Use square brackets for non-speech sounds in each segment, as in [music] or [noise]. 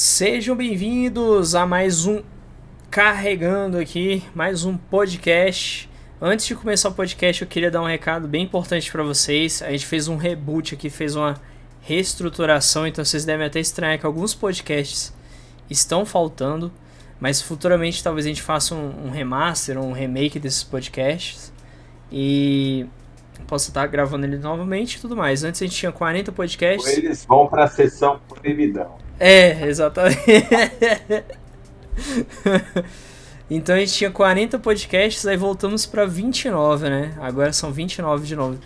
Sejam bem-vindos a mais um Carregando aqui, mais um podcast. Antes de começar o podcast, eu queria dar um recado bem importante para vocês. A gente fez um reboot aqui, fez uma reestruturação, então vocês devem até estranhar que alguns podcasts estão faltando, mas futuramente talvez a gente faça um, um remaster, um remake desses podcasts e possa estar gravando ele novamente e tudo mais. Antes a gente tinha 40 podcasts. Eles vão para a sessão proibidão. É, exatamente. então a gente tinha 40 podcasts, aí voltamos para 29, né? Agora são 29 de novo.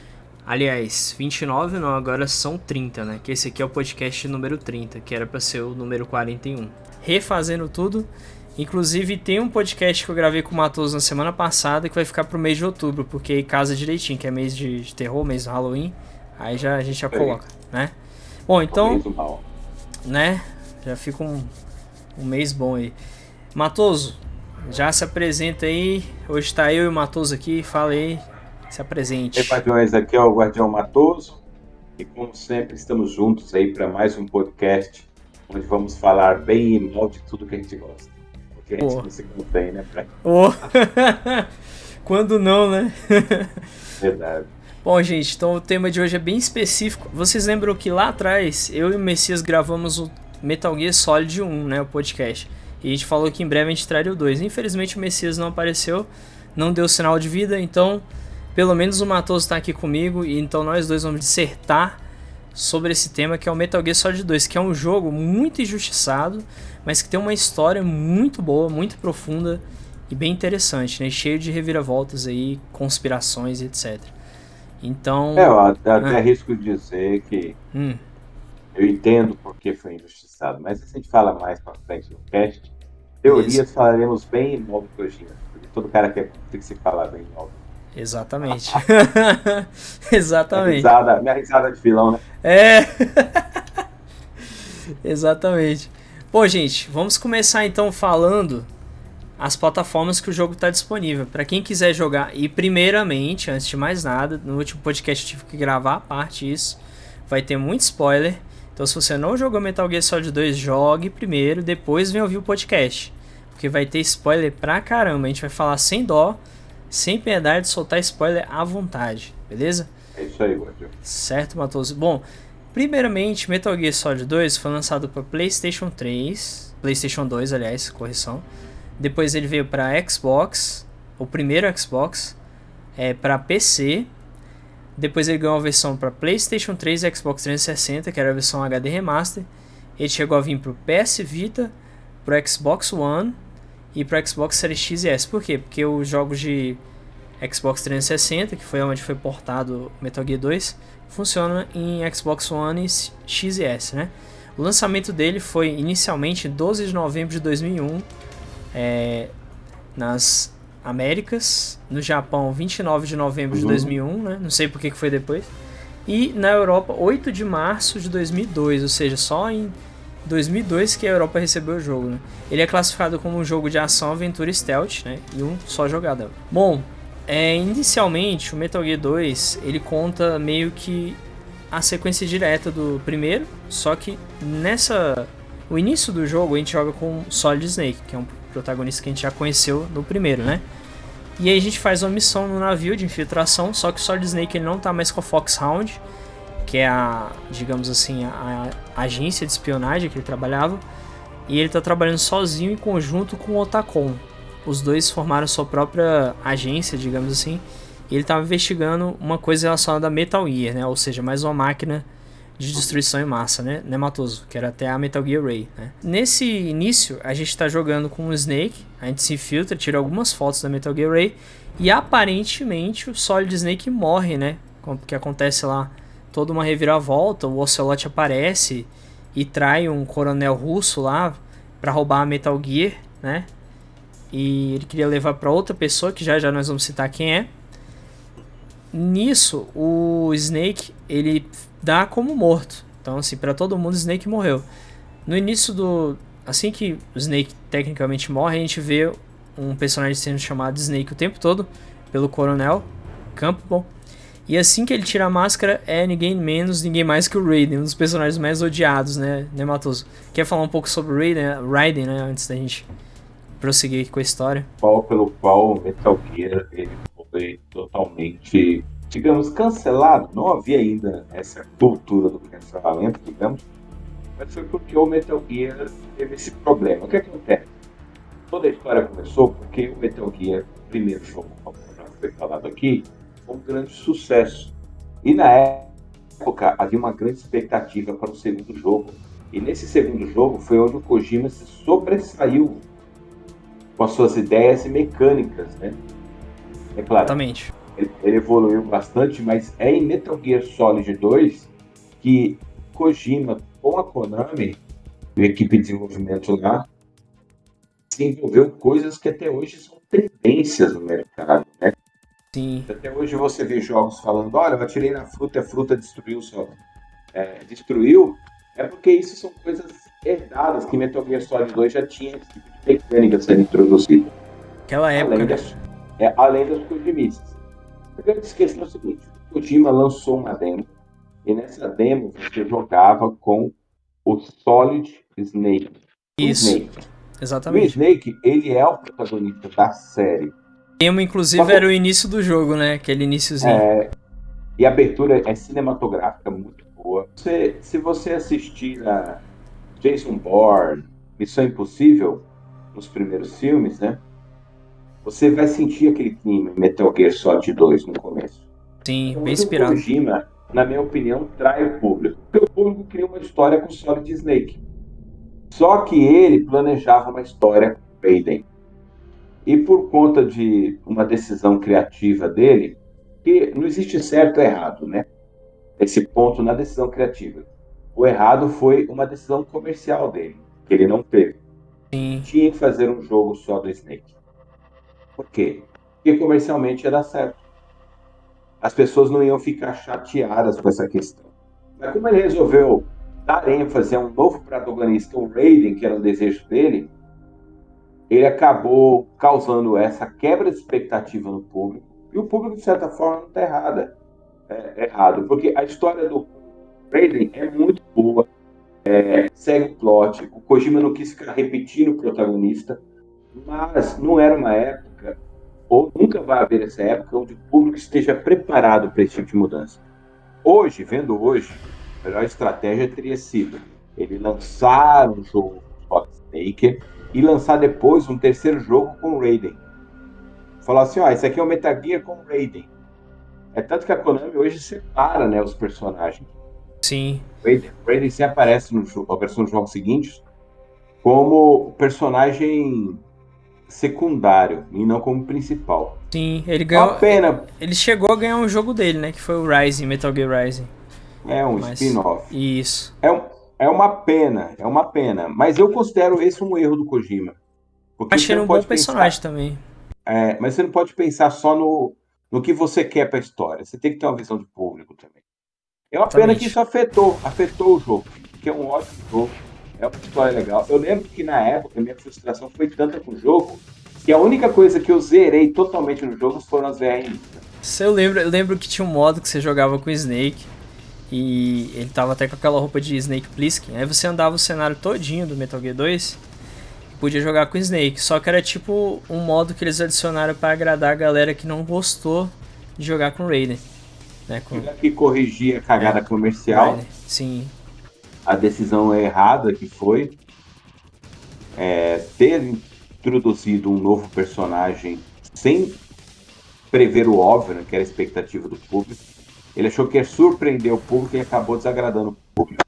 Aliás, 29 não, agora são 30, né? Que esse aqui é o podcast número 30, que era para ser o número 41. Refazendo tudo. Inclusive tem um podcast que eu gravei com o Matoso na semana passada que vai ficar pro mês de outubro, porque aí casa direitinho, que é mês de, de terror, mês do Halloween. Aí já, a gente já coloca, né? Bom, então né? Já fica um, um mês bom aí. Matoso, já se apresenta aí. Hoje está eu e o Matoso aqui. Fala aí, se apresente. E Guardiões, aqui é o Guardião Matoso. E como sempre, estamos juntos aí para mais um podcast onde vamos falar bem e mal de tudo que a gente gosta. Porque a gente oh. não se contém, né? Pra... Oh. [laughs] Quando não, né? [laughs] Verdade. Bom, gente, então o tema de hoje é bem específico. Vocês lembram que lá atrás eu e o Messias gravamos o Metal Gear Solid 1, né, o podcast. E a gente falou que em breve a gente traria o 2. Infelizmente o Messias não apareceu, não deu sinal de vida, então pelo menos o Matoso está aqui comigo e então nós dois vamos dissertar sobre esse tema que é o Metal Gear Solid 2, que é um jogo muito injustiçado, mas que tem uma história muito boa, muito profunda e bem interessante, né? Cheio de reviravoltas aí, conspirações etc. Então. É, eu até, ah. arrisco dizer que hum. eu entendo porque foi injustiçado, mas a gente fala mais pra frente no cast. Teorias Isso. falaremos bem em mal Kojima, porque todo cara quer tem que se falar bem em. Exatamente. [laughs] Exatamente. Minha risada, minha risada de vilão, né? É. [laughs] Exatamente. Bom, gente, vamos começar então falando as plataformas que o jogo está disponível. Para quem quiser jogar, e primeiramente, antes de mais nada, no último podcast eu tive que gravar a parte disso, vai ter muito spoiler. Então, se você não jogou Metal Gear Solid 2, jogue primeiro, depois vem ouvir o podcast. Porque vai ter spoiler pra caramba. A gente vai falar sem dó, sem piedade, soltar spoiler à vontade, beleza? É isso aí, Guardião. Certo, Matoso. Bom, primeiramente, Metal Gear Solid 2 foi lançado para PlayStation 3, PlayStation 2, aliás, correção depois ele veio para Xbox, o primeiro Xbox, é, para PC. Depois ele ganhou a versão para PlayStation 3 e Xbox 360, que era a versão HD Remaster. Ele chegou a vir para o PS Vita, para o Xbox One e para o Xbox Series X e S. Por quê? Porque os jogos de Xbox 360, que foi onde foi portado Metal Gear 2, funcionam em Xbox One e X e S, né? O lançamento dele foi inicialmente 12 de novembro de 2001 é, nas Américas, no Japão 29 de novembro de 2001, uhum. né? não sei por que foi depois, e na Europa 8 de março de 2002, ou seja, só em 2002 que a Europa recebeu o jogo. Né? Ele é classificado como um jogo de ação, aventura stealth né? e um só jogador. Bom, é, inicialmente o Metal Gear 2 ele conta meio que a sequência direta do primeiro, só que nessa o início do jogo a gente joga com Solid Snake, que é um protagonista que a gente já conheceu no primeiro, né? E aí a gente faz uma missão no navio de infiltração, só que o Solid Snake ele não tá mais com a Foxhound, que é a, digamos assim, a, a agência de espionagem que ele trabalhava, e ele tá trabalhando sozinho em conjunto com o Otacon. Os dois formaram sua própria agência, digamos assim, e ele estava investigando uma coisa relacionada a Metal Gear, né? Ou seja, mais uma máquina de destruição em massa, né? Nematoso, que era até a Metal Gear Ray, né? Nesse início, a gente está jogando com o Snake, a gente se infiltra, tira algumas fotos da Metal Gear Ray, e aparentemente o Solid Snake morre, né? Que acontece lá toda uma reviravolta, o Ocelot aparece e trai um coronel russo lá para roubar a Metal Gear, né? E ele queria levar para outra pessoa, que já já nós vamos citar quem é. Nisso, o Snake, ele dá como morto. Então, assim, para todo mundo, Snake morreu. No início do. Assim que o Snake tecnicamente morre, a gente vê um personagem sendo chamado Snake o tempo todo pelo Coronel Campbell. E assim que ele tira a máscara, é ninguém menos, ninguém mais que o Raiden, um dos personagens mais odiados, né, né Matoso? Quer falar um pouco sobre o Raiden, Raiden né, antes da gente prosseguir com a história? Qual pelo qual Metal Gear ele foi totalmente, digamos, cancelado. Não havia ainda essa cultura do cancelamento, digamos, mas foi porque o Metal Gear teve esse problema. O que acontece? Toda a história começou porque o Metal Gear, o primeiro jogo, como já foi falado aqui, foi um grande sucesso. E na época havia uma grande expectativa para o segundo jogo. E nesse segundo jogo foi onde o Kojima se sobressaiu com as suas ideias e mecânicas, né? É claro. Exatamente. Ele, evoluiu bastante, mas é em Metal Gear Solid 2 que Kojima, com a Konami, a equipe de desenvolvimento lá, desenvolveu coisas que até hoje são tendências no mercado, né? Sim. Até hoje você vê jogos falando, olha, eu atirei na fruta e a fruta destruiu. É, destruiu, é porque isso são coisas herdadas que Metal Gear Solid 2 já tinha esse tipo de mecânica sendo introduzida. Aquela época. Além das, é, além das Kojimices. Grande questão é o seguinte: o Kojima lançou uma demo, e nessa demo você jogava com o Solid Snake. Isso. Snake. Exatamente. O Snake, ele é o protagonista da série demo, inclusive, era o início do jogo, né? Aquele iníciozinho. É, e a abertura é cinematográfica muito boa. Você, se você assistir a Jason Bourne, Missão Impossível, nos primeiros filmes, né? Você vai sentir aquele clima Metal Gear Solid 2 no começo. Sim, então, bem inspirado. O Kojima, na minha opinião, trai o público. Porque o público cria uma história com Solid Snake. Só que ele planejava uma história com Raiden. E por conta de uma decisão criativa dele, que não existe certo ou errado, né? Esse ponto na decisão criativa. O errado foi uma decisão comercial dele, que ele não teve. Sim. Tinha que fazer um jogo só do Snake. Por quê? Porque comercialmente ia dar certo. As pessoas não iam ficar chateadas com essa questão. Mas como ele resolveu dar ênfase a um novo protagonista, o Raiden, que era o desejo dele, ele acabou causando essa quebra de expectativa no público. E o público, de certa forma, não está errada, é, errado, porque a história do Raiden é muito boa, é, segue o plot. O Kojima não quis ficar repetindo o protagonista, mas não era uma época, ou nunca vai haver essa época, onde o público esteja preparado para esse tipo de mudança. Hoje, vendo hoje, a melhor estratégia teria sido ele lançar um jogo Hot Snaker e lançar depois um terceiro jogo com o Raiden. Falar assim, ó, esse aqui é o Metal Gear com o Raiden. É tanto que a Konami hoje separa, né, os personagens. Sim. Raiden, Raiden se aparece no jogo, a versão dos jogos seguintes como personagem secundário e não como principal. Sim, ele ganhou. Uma pena. Ele chegou a ganhar um jogo dele, né? Que foi o Rising, Metal Gear Rising. É um Mas... spin-off. Isso. É um, é uma pena, é uma pena. Mas eu considero esse um erro do Kojima. Porque Achei um bom pensar, personagem também. É, mas você não pode pensar só no, no que você quer para a história. Você tem que ter uma visão de público também. É uma Exatamente. pena que isso afetou, afetou o jogo, que é um ótimo jogo, é uma história legal. Eu lembro que na época minha frustração foi tanta com o jogo que a única coisa que eu zerei totalmente no jogo foram as VRs. Eu lembro, eu lembro que tinha um modo que você jogava com o Snake e ele tava até com aquela roupa de Snake Plissken. Aí você andava o cenário todinho do Metal Gear 2 e podia jogar com o Snake. Só que era tipo um modo que eles adicionaram para agradar a galera que não gostou de jogar com Raiden. Né, com... Que corrigia a cagada é, comercial. Raiden. Sim. A decisão errada que foi é, ter introduzido um novo personagem sem prever o óbvio, né, que era a expectativa do público ele achou que ia surpreender o público e acabou desagradando o público.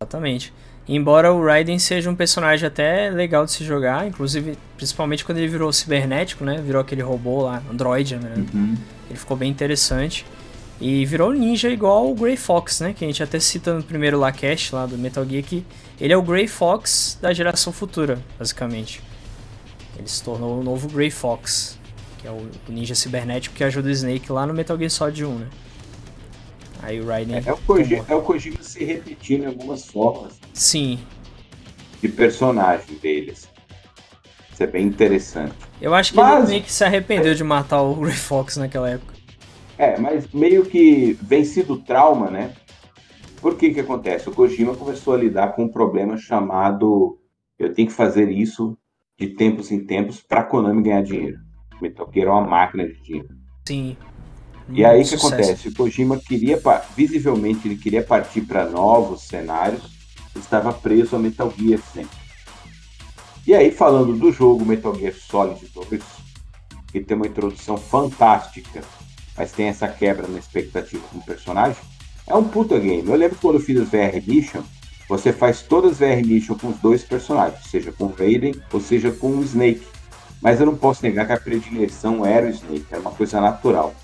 Exatamente. Embora o Raiden seja um personagem até legal de se jogar, inclusive, principalmente quando ele virou cibernético, né? Virou aquele robô lá, android, né? Uhum. Ele ficou bem interessante. E virou ninja igual o Grey Fox, né? Que a gente até cita no primeiro Lacast lá do Metal Gear que ele é o Grey Fox da geração futura, basicamente. Ele se tornou o novo Grey Fox, que é o ninja cibernético que ajuda o Snake lá no Metal Gear Solid 1, né? Aí o Raiden. É, é, o Kojima, é o Kojima se repetindo em algumas formas. Sim. De personagem deles. Isso é bem interessante. Eu acho que Mas... ele meio que se arrependeu de matar o Grey Fox naquela época. É, mas meio que vencido o trauma, né? Por que que acontece? O Kojima começou a lidar com um problema chamado eu tenho que fazer isso de tempos em tempos para Konami ganhar dinheiro. Metal Gear é uma máquina de dinheiro. Sim. E aí o que acontece? O Kojima queria, visivelmente, ele queria partir para novos cenários, estava preso a Metal Gear sempre. E aí, falando do jogo Metal Gear Solid 2, que tem uma introdução fantástica, mas tem essa quebra na expectativa com o personagem, é um puta game. Eu lembro quando eu fiz as VR Mission, você faz todas as VR Mission com os dois personagens, seja com o Raiden ou seja com o Snake. Mas eu não posso negar que a predileção era o Snake, era uma coisa natural.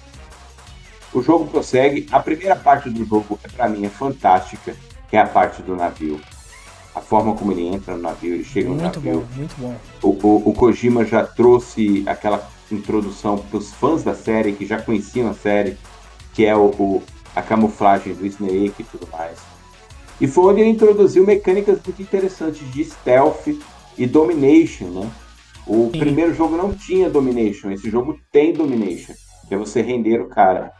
O jogo prossegue. A primeira parte do jogo, para mim, é fantástica, que é a parte do navio. A forma como ele entra no navio, ele chega no muito navio. Bom, muito bom. O, o, o Kojima já trouxe aquela introdução para os fãs da série, que já conheciam a série, que é o, o a camuflagem do Snake e tudo mais. E foi onde ele introduziu mecânicas muito interessantes de stealth e domination, né? O Sim. primeiro jogo não tinha domination, esse jogo tem domination, que é você render o cara.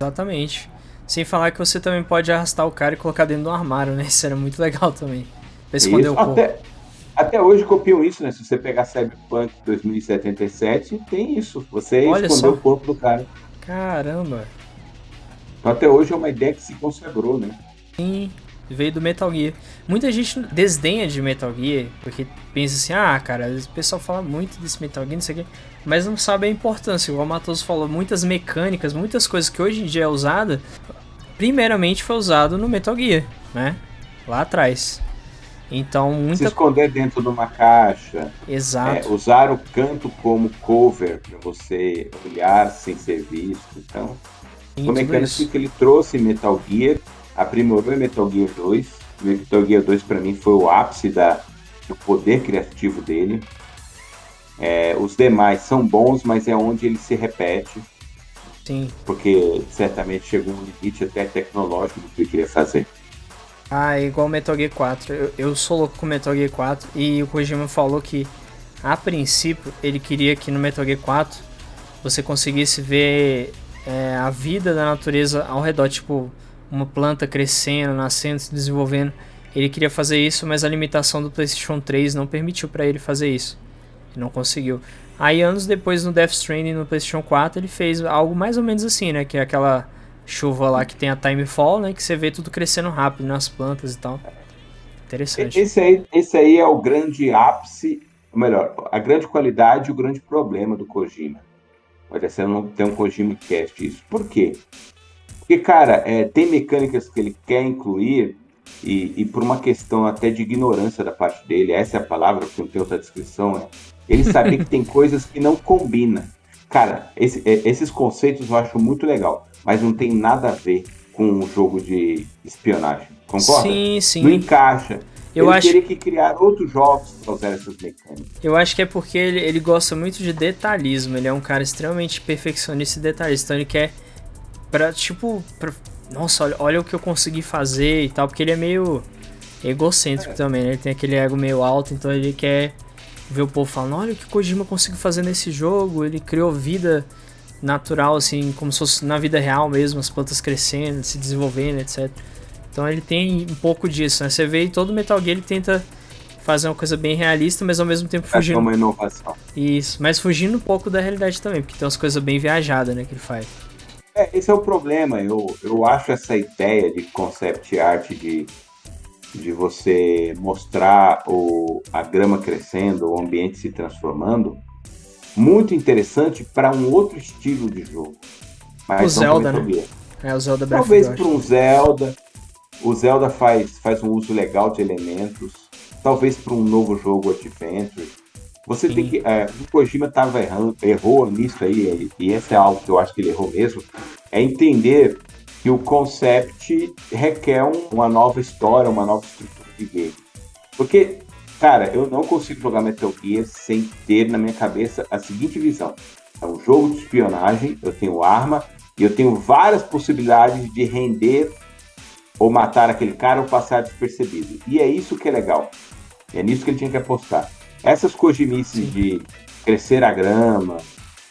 Exatamente. Sem falar que você também pode arrastar o cara e colocar dentro do armário, né? [laughs] Isso era muito legal também. Pra esconder o corpo. Até, até hoje copiam isso, né? Se você pegar Cyberpunk 2077, tem isso. Você Olha esconder só. o corpo do cara. Caramba. Então, até hoje é uma ideia que se consagrou, né? Sim, veio do Metal Gear. Muita gente desdenha de Metal Gear, porque pensa assim, ah, cara, o pessoal fala muito desse Metal Gear, não sei o quê, mas não sabe a importância. Igual o Matoso falou, muitas mecânicas, muitas coisas que hoje em dia é usada, primeiramente foi usado no Metal Gear, né? Lá atrás. Então, muita... Se esconder dentro de uma caixa. Exato. É, usar o canto como cover para você olhar sem ser visto. Então, Sim, foi mecânica que ele trouxe Metal Gear, aprimorou em Metal Gear 2. Metal Gear 2 para mim foi o ápice da, do poder criativo dele. É, os demais são bons, mas é onde ele se repete. Sim. Porque certamente chegou um limite até tecnológico do que ele queria fazer. Ah, é igual Metal Gear 4. Eu, eu sou louco com Metal Gear 4 e o Kojima falou que, a princípio, ele queria que no Metal Gear 4 você conseguisse ver é, a vida da natureza ao redor, tipo uma planta crescendo, nascendo, se desenvolvendo. Ele queria fazer isso, mas a limitação do PlayStation 3 não permitiu para ele fazer isso. Ele não conseguiu. Aí anos depois no Death Stranding no PlayStation 4 ele fez algo mais ou menos assim, né, que é aquela chuva lá que tem a Timefall, né, que você vê tudo crescendo rápido nas plantas e tal. Interessante. Esse aí, esse aí é o grande ápice, ou melhor, a grande qualidade e o grande problema do Kojima Olha, você não tem um Kojima Cast isso. Por quê? Porque, cara, é, tem mecânicas que ele quer incluir e, e, por uma questão até de ignorância da parte dele, essa é a palavra, porque não tem outra descrição, é, ele sabia [laughs] que tem coisas que não combinam. Cara, esse, é, esses conceitos eu acho muito legal, mas não tem nada a ver com um jogo de espionagem. Concorda? Sim, sim. Não encaixa. Eu ele acho... teria que criar outros jogos para usar essas mecânicas. Eu acho que é porque ele, ele gosta muito de detalhismo. Ele é um cara extremamente perfeccionista e detalhista. Então ele quer pra, tipo, pra, nossa, olha, olha o que eu consegui fazer e tal. Porque ele é meio egocêntrico é. também, né? Ele tem aquele ego meio alto, então ele quer ver o povo falando, olha o que Kojima conseguiu fazer nesse jogo. Ele criou vida natural, assim, como se fosse na vida real mesmo, as plantas crescendo, se desenvolvendo, etc. Então ele tem um pouco disso, né? Você vê todo Metal Gear ele tenta fazer uma coisa bem realista, mas ao mesmo tempo fugindo. É uma inovação. Isso, mas fugindo um pouco da realidade também, porque tem umas coisas bem viajadas, né, que ele faz. É, esse é o problema. Eu, eu acho essa ideia de concept art de, de você mostrar o, a grama crescendo, o ambiente se transformando, muito interessante para um outro estilo de jogo. Mas o Zelda, né? É, o Zelda Breath Talvez para um Zelda, o Zelda faz, faz um uso legal de elementos, talvez para um novo jogo Adventure. Você Sim. tem que. É, o Kojima tava errando, errou nisso aí, e esse é algo que eu acho que ele errou mesmo, é entender que o concept requer um, uma nova história, uma nova estrutura de game. Porque, cara, eu não consigo jogar Metal Gear sem ter na minha cabeça a seguinte visão. É um jogo de espionagem, eu tenho arma, e eu tenho várias possibilidades de render ou matar aquele cara ou passar despercebido. E é isso que é legal. É nisso que ele tinha que apostar. Essas cojimices de crescer a grama,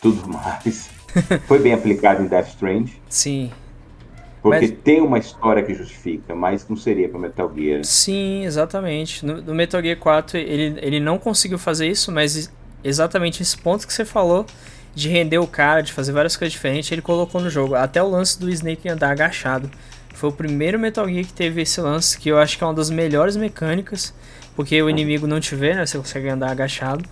tudo [laughs] mais. [laughs] Foi bem aplicado em Death Stranding. Sim. Porque mas... tem uma história que justifica, mas não seria para Metal Gear. Sim, exatamente. No, no, Metal Gear 4 ele, ele não conseguiu fazer isso, mas exatamente esse ponto que você falou de render o cara, de fazer várias coisas diferentes, ele colocou no jogo. Até o lance do Snake andar agachado. Foi o primeiro Metal Gear que teve esse lance, que eu acho que é uma das melhores mecânicas, porque o inimigo não te vê, né? Você consegue andar agachado.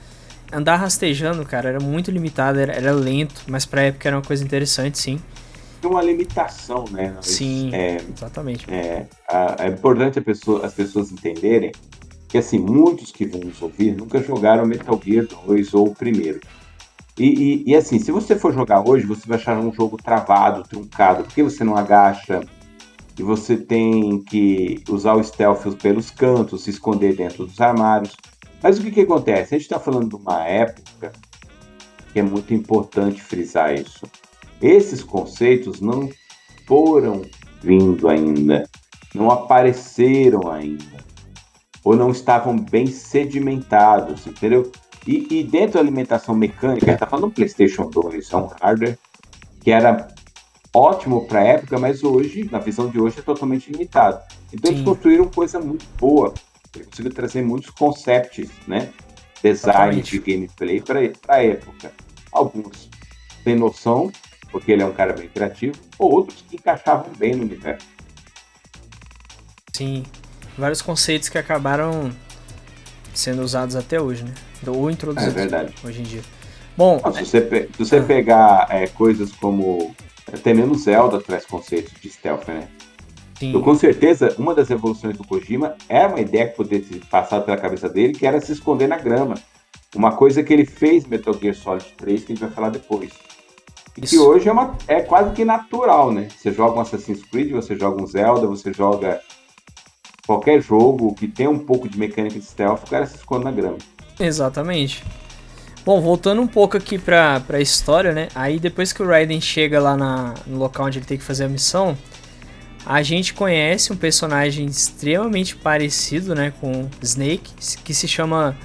Andar rastejando, cara, era muito limitado, era, era lento, mas pra época era uma coisa interessante, sim tem uma limitação, né? Sim, é, exatamente. É, é importante pessoa, as pessoas entenderem que, assim, muitos que vão nos ouvir nunca jogaram Metal Gear 2 ou o primeiro. E, e, e, assim, se você for jogar hoje, você vai achar um jogo travado, truncado, porque você não agacha, e você tem que usar o stealth pelos cantos, se esconder dentro dos armários. Mas o que, que acontece? A gente está falando de uma época que é muito importante frisar isso. Esses conceitos não foram vindo ainda, não apareceram ainda, ou não estavam bem sedimentados, entendeu? E, e dentro da alimentação mecânica, a gente está falando do PlayStation 2, é um hardware que era ótimo para a época, mas hoje, na visão de hoje, é totalmente limitado. Então Sim. eles construíram coisa muito boa, eles conseguiram trazer muitos conceitos, né? Design de gameplay para a época. Alguns têm noção, porque ele é um cara bem criativo, ou outros que encaixavam bem no universo. Sim, vários conceitos que acabaram sendo usados até hoje, né? Ou introduzidos é verdade. hoje em dia. Bom, Não, se, você, se você ah. pegar é, coisas como. Até mesmo Zelda traz conceitos de stealth, né? Sim. Então, com certeza, uma das evoluções do Kojima era uma ideia que poderia ter passado pela cabeça dele, que era se esconder na grama. Uma coisa que ele fez Metal Gear Solid 3, que a gente vai falar depois. E que hoje é, uma, é quase que natural, né? Você joga um Assassin's Creed, você joga um Zelda, você joga qualquer jogo que tem um pouco de mecânica de stealth, o cara se esconde na grama. Exatamente. Bom, voltando um pouco aqui pra, pra história, né? Aí depois que o Raiden chega lá na, no local onde ele tem que fazer a missão, a gente conhece um personagem extremamente parecido, né, com Snake, que se chama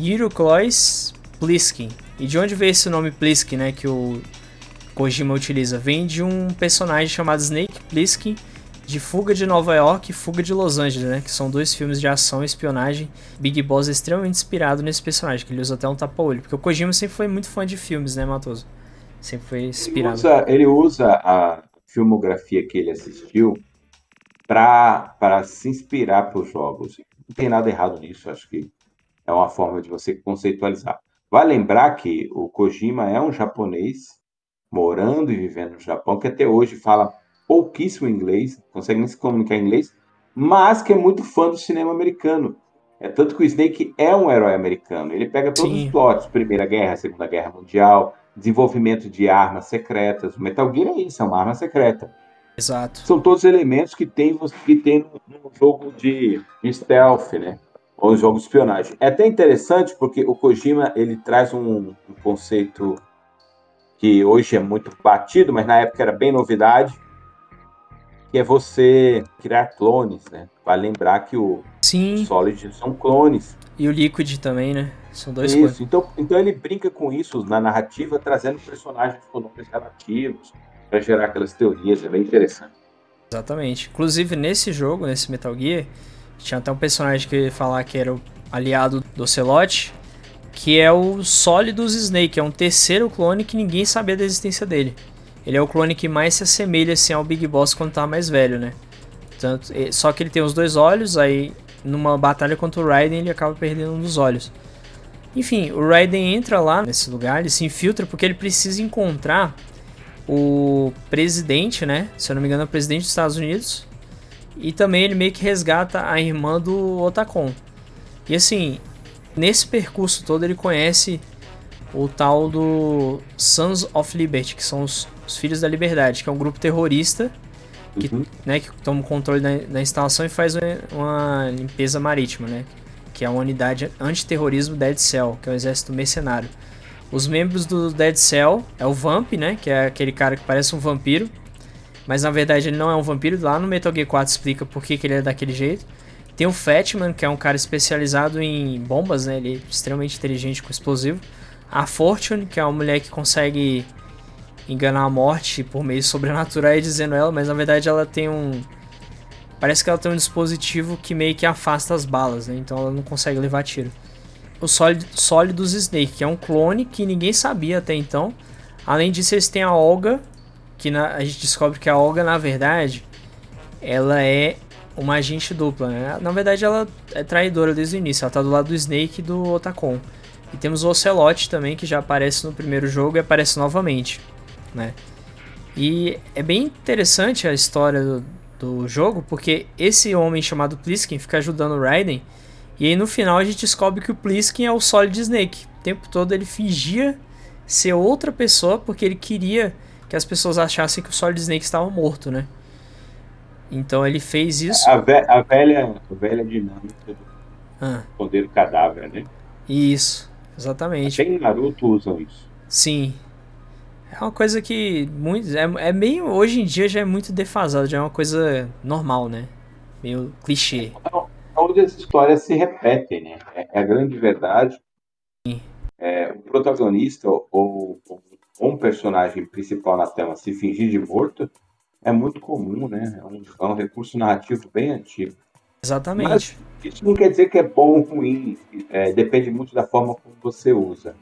Euroclois Pliskin. E de onde veio esse nome Pliskin, né, que o Kojima utiliza? Vem de um personagem chamado Snake Plissken, de Fuga de Nova York e Fuga de Los Angeles, né? Que são dois filmes de ação e espionagem. Big Boss é extremamente inspirado nesse personagem, que ele usa até um tapa-olho. Porque o Kojima sempre foi muito fã de filmes, né, Matoso? Sempre foi inspirado. Ele usa, ele usa a filmografia que ele assistiu para se inspirar para os jogos. Não tem nada errado nisso, acho que é uma forma de você conceitualizar. Vai lembrar que o Kojima é um japonês morando e vivendo no Japão, que até hoje fala pouquíssimo inglês, consegue nem se comunicar em inglês, mas que é muito fã do cinema americano. É tanto que o Snake é um herói americano. Ele pega todos Sim. os plots, Primeira Guerra, Segunda Guerra Mundial, desenvolvimento de armas secretas. O Metal Gear é isso, é uma arma secreta. Exato. São todos elementos que tem, que tem no, jogo de, de stealth, né? Ou no jogo de espionagem. É até interessante porque o Kojima ele traz um, um conceito que hoje é muito batido, mas na época era bem novidade, que é você criar clones, né? Vale lembrar que o Sim. Solid são clones. E o Liquid também, né? São dois isso. Clones. Então, então ele brinca com isso na narrativa, trazendo personagens com nomes relativos para gerar aquelas teorias. É bem interessante. Exatamente. Inclusive, nesse jogo, nesse Metal Gear, tinha até um personagem que falar que era o aliado do Ocelot, que é o Solidus Snake, é um terceiro clone que ninguém sabia da existência dele. Ele é o clone que mais se assemelha assim, ao Big Boss quando tá mais velho, né? Tanto, só que ele tem os dois olhos, aí numa batalha contra o Raiden ele acaba perdendo um dos olhos. Enfim, o Raiden entra lá nesse lugar, ele se infiltra porque ele precisa encontrar o presidente, né? Se eu não me engano, é o presidente dos Estados Unidos. E também ele meio que resgata a irmã do Otacon. E assim, nesse percurso todo ele conhece o tal do Sons of Liberty, que são os, os Filhos da Liberdade, que é um grupo terrorista que, uhum. né, que toma o controle da, da, instalação e faz uma limpeza marítima, né? Que é uma unidade antiterrorismo Dead Cell, que é o um exército mercenário. Os membros do Dead Cell é o Vamp, né? Que é aquele cara que parece um vampiro. Mas na verdade ele não é um vampiro. Lá no Metal Gear 4 explica por que, que ele é daquele jeito. Tem o Fatman, que é um cara especializado em bombas, né? Ele é extremamente inteligente com explosivo. A Fortune, que é uma mulher que consegue enganar a morte por meio sobrenaturais dizendo ela, mas na verdade ela tem um. Parece que ela tem um dispositivo que meio que afasta as balas, né? Então ela não consegue levar tiro. O Sólidos Snake, que é um clone que ninguém sabia até então. Além disso, eles têm a Olga, que na, a gente descobre que a Olga, na verdade, ela é uma agente dupla, né? Na verdade, ela é traidora desde o início. Ela tá do lado do Snake e do Otacon. E temos o Ocelot também, que já aparece no primeiro jogo e aparece novamente, né? E é bem interessante a história do, do jogo, porque esse homem chamado Pliskin fica ajudando o Raiden. E aí no final a gente descobre que o Pliskin é o Solid Snake. O tempo todo ele fingia ser outra pessoa porque ele queria que as pessoas achassem que o Solid Snake estava morto, né? Então ele fez isso. A, ve a velha, a velha dinâmica do ah. poder do cadáver, né? Isso, exatamente. Até em Naruto usam isso. Sim. É uma coisa que muito, é, é meio. Hoje em dia já é muito defasado, já é uma coisa normal, né? Meio clichê. Então, onde as histórias se repetem, né? É, é a grande verdade. Sim. É, o protagonista ou, ou, ou um personagem principal na tela se fingir de morto é muito comum, né? É um, é um recurso narrativo bem antigo. Exatamente. Mas isso não quer dizer que é bom ou ruim, é, depende muito da forma como você usa.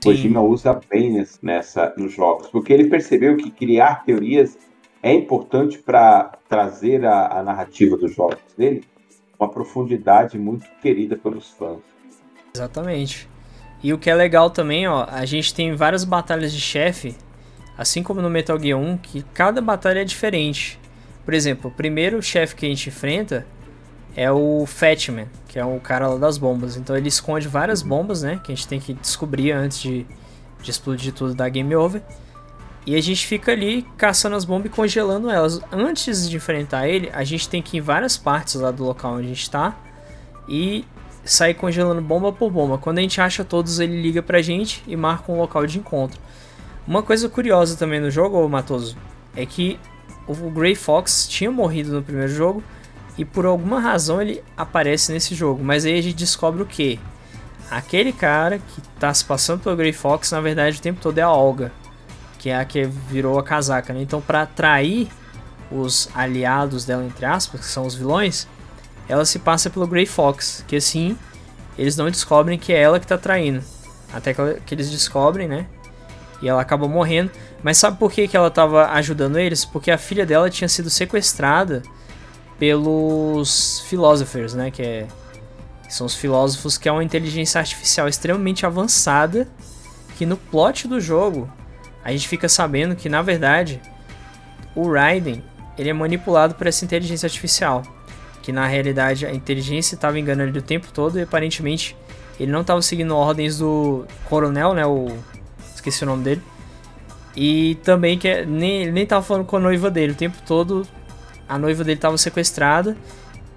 O Kojima usa bem nessa, nos jogos, porque ele percebeu que criar teorias é importante para trazer a, a narrativa dos jogos dele uma profundidade muito querida pelos fãs. Exatamente. E o que é legal também, ó, a gente tem várias batalhas de chefe Assim como no Metal Gear 1, que cada batalha é diferente. Por exemplo, o primeiro chefe que a gente enfrenta é o Fatman, que é o cara lá das bombas. Então ele esconde várias bombas, né? Que a gente tem que descobrir antes de, de explodir tudo da Game Over. E a gente fica ali caçando as bombas e congelando elas. Antes de enfrentar ele, a gente tem que ir em várias partes lá do local onde a gente está e sair congelando bomba por bomba. Quando a gente acha todos, ele liga pra gente e marca um local de encontro. Uma coisa curiosa também no jogo, Matoso, é que o Grey Fox tinha morrido no primeiro jogo e por alguma razão ele aparece nesse jogo. Mas aí a gente descobre o que? Aquele cara que está se passando pelo Grey Fox, na verdade, o tempo todo é a Olga, que é a que virou a casaca. Né? Então, para atrair os aliados dela, entre aspas, que são os vilões, ela se passa pelo Grey Fox, que assim eles não descobrem que é ela que está traindo. Até que eles descobrem, né? E ela acaba morrendo. Mas sabe por que, que ela estava ajudando eles? Porque a filha dela tinha sido sequestrada pelos Philosophers, né? Que, é, que são os filósofos que é uma inteligência artificial extremamente avançada. Que no plot do jogo a gente fica sabendo que na verdade o Raiden ele é manipulado por essa inteligência artificial. Que na realidade a inteligência estava enganando ele o tempo todo e aparentemente ele não estava seguindo ordens do coronel, né? O esqueci o nome dele. E também que é, nem, ele nem tava falando com a noiva dele o tempo todo. A noiva dele tava sequestrada.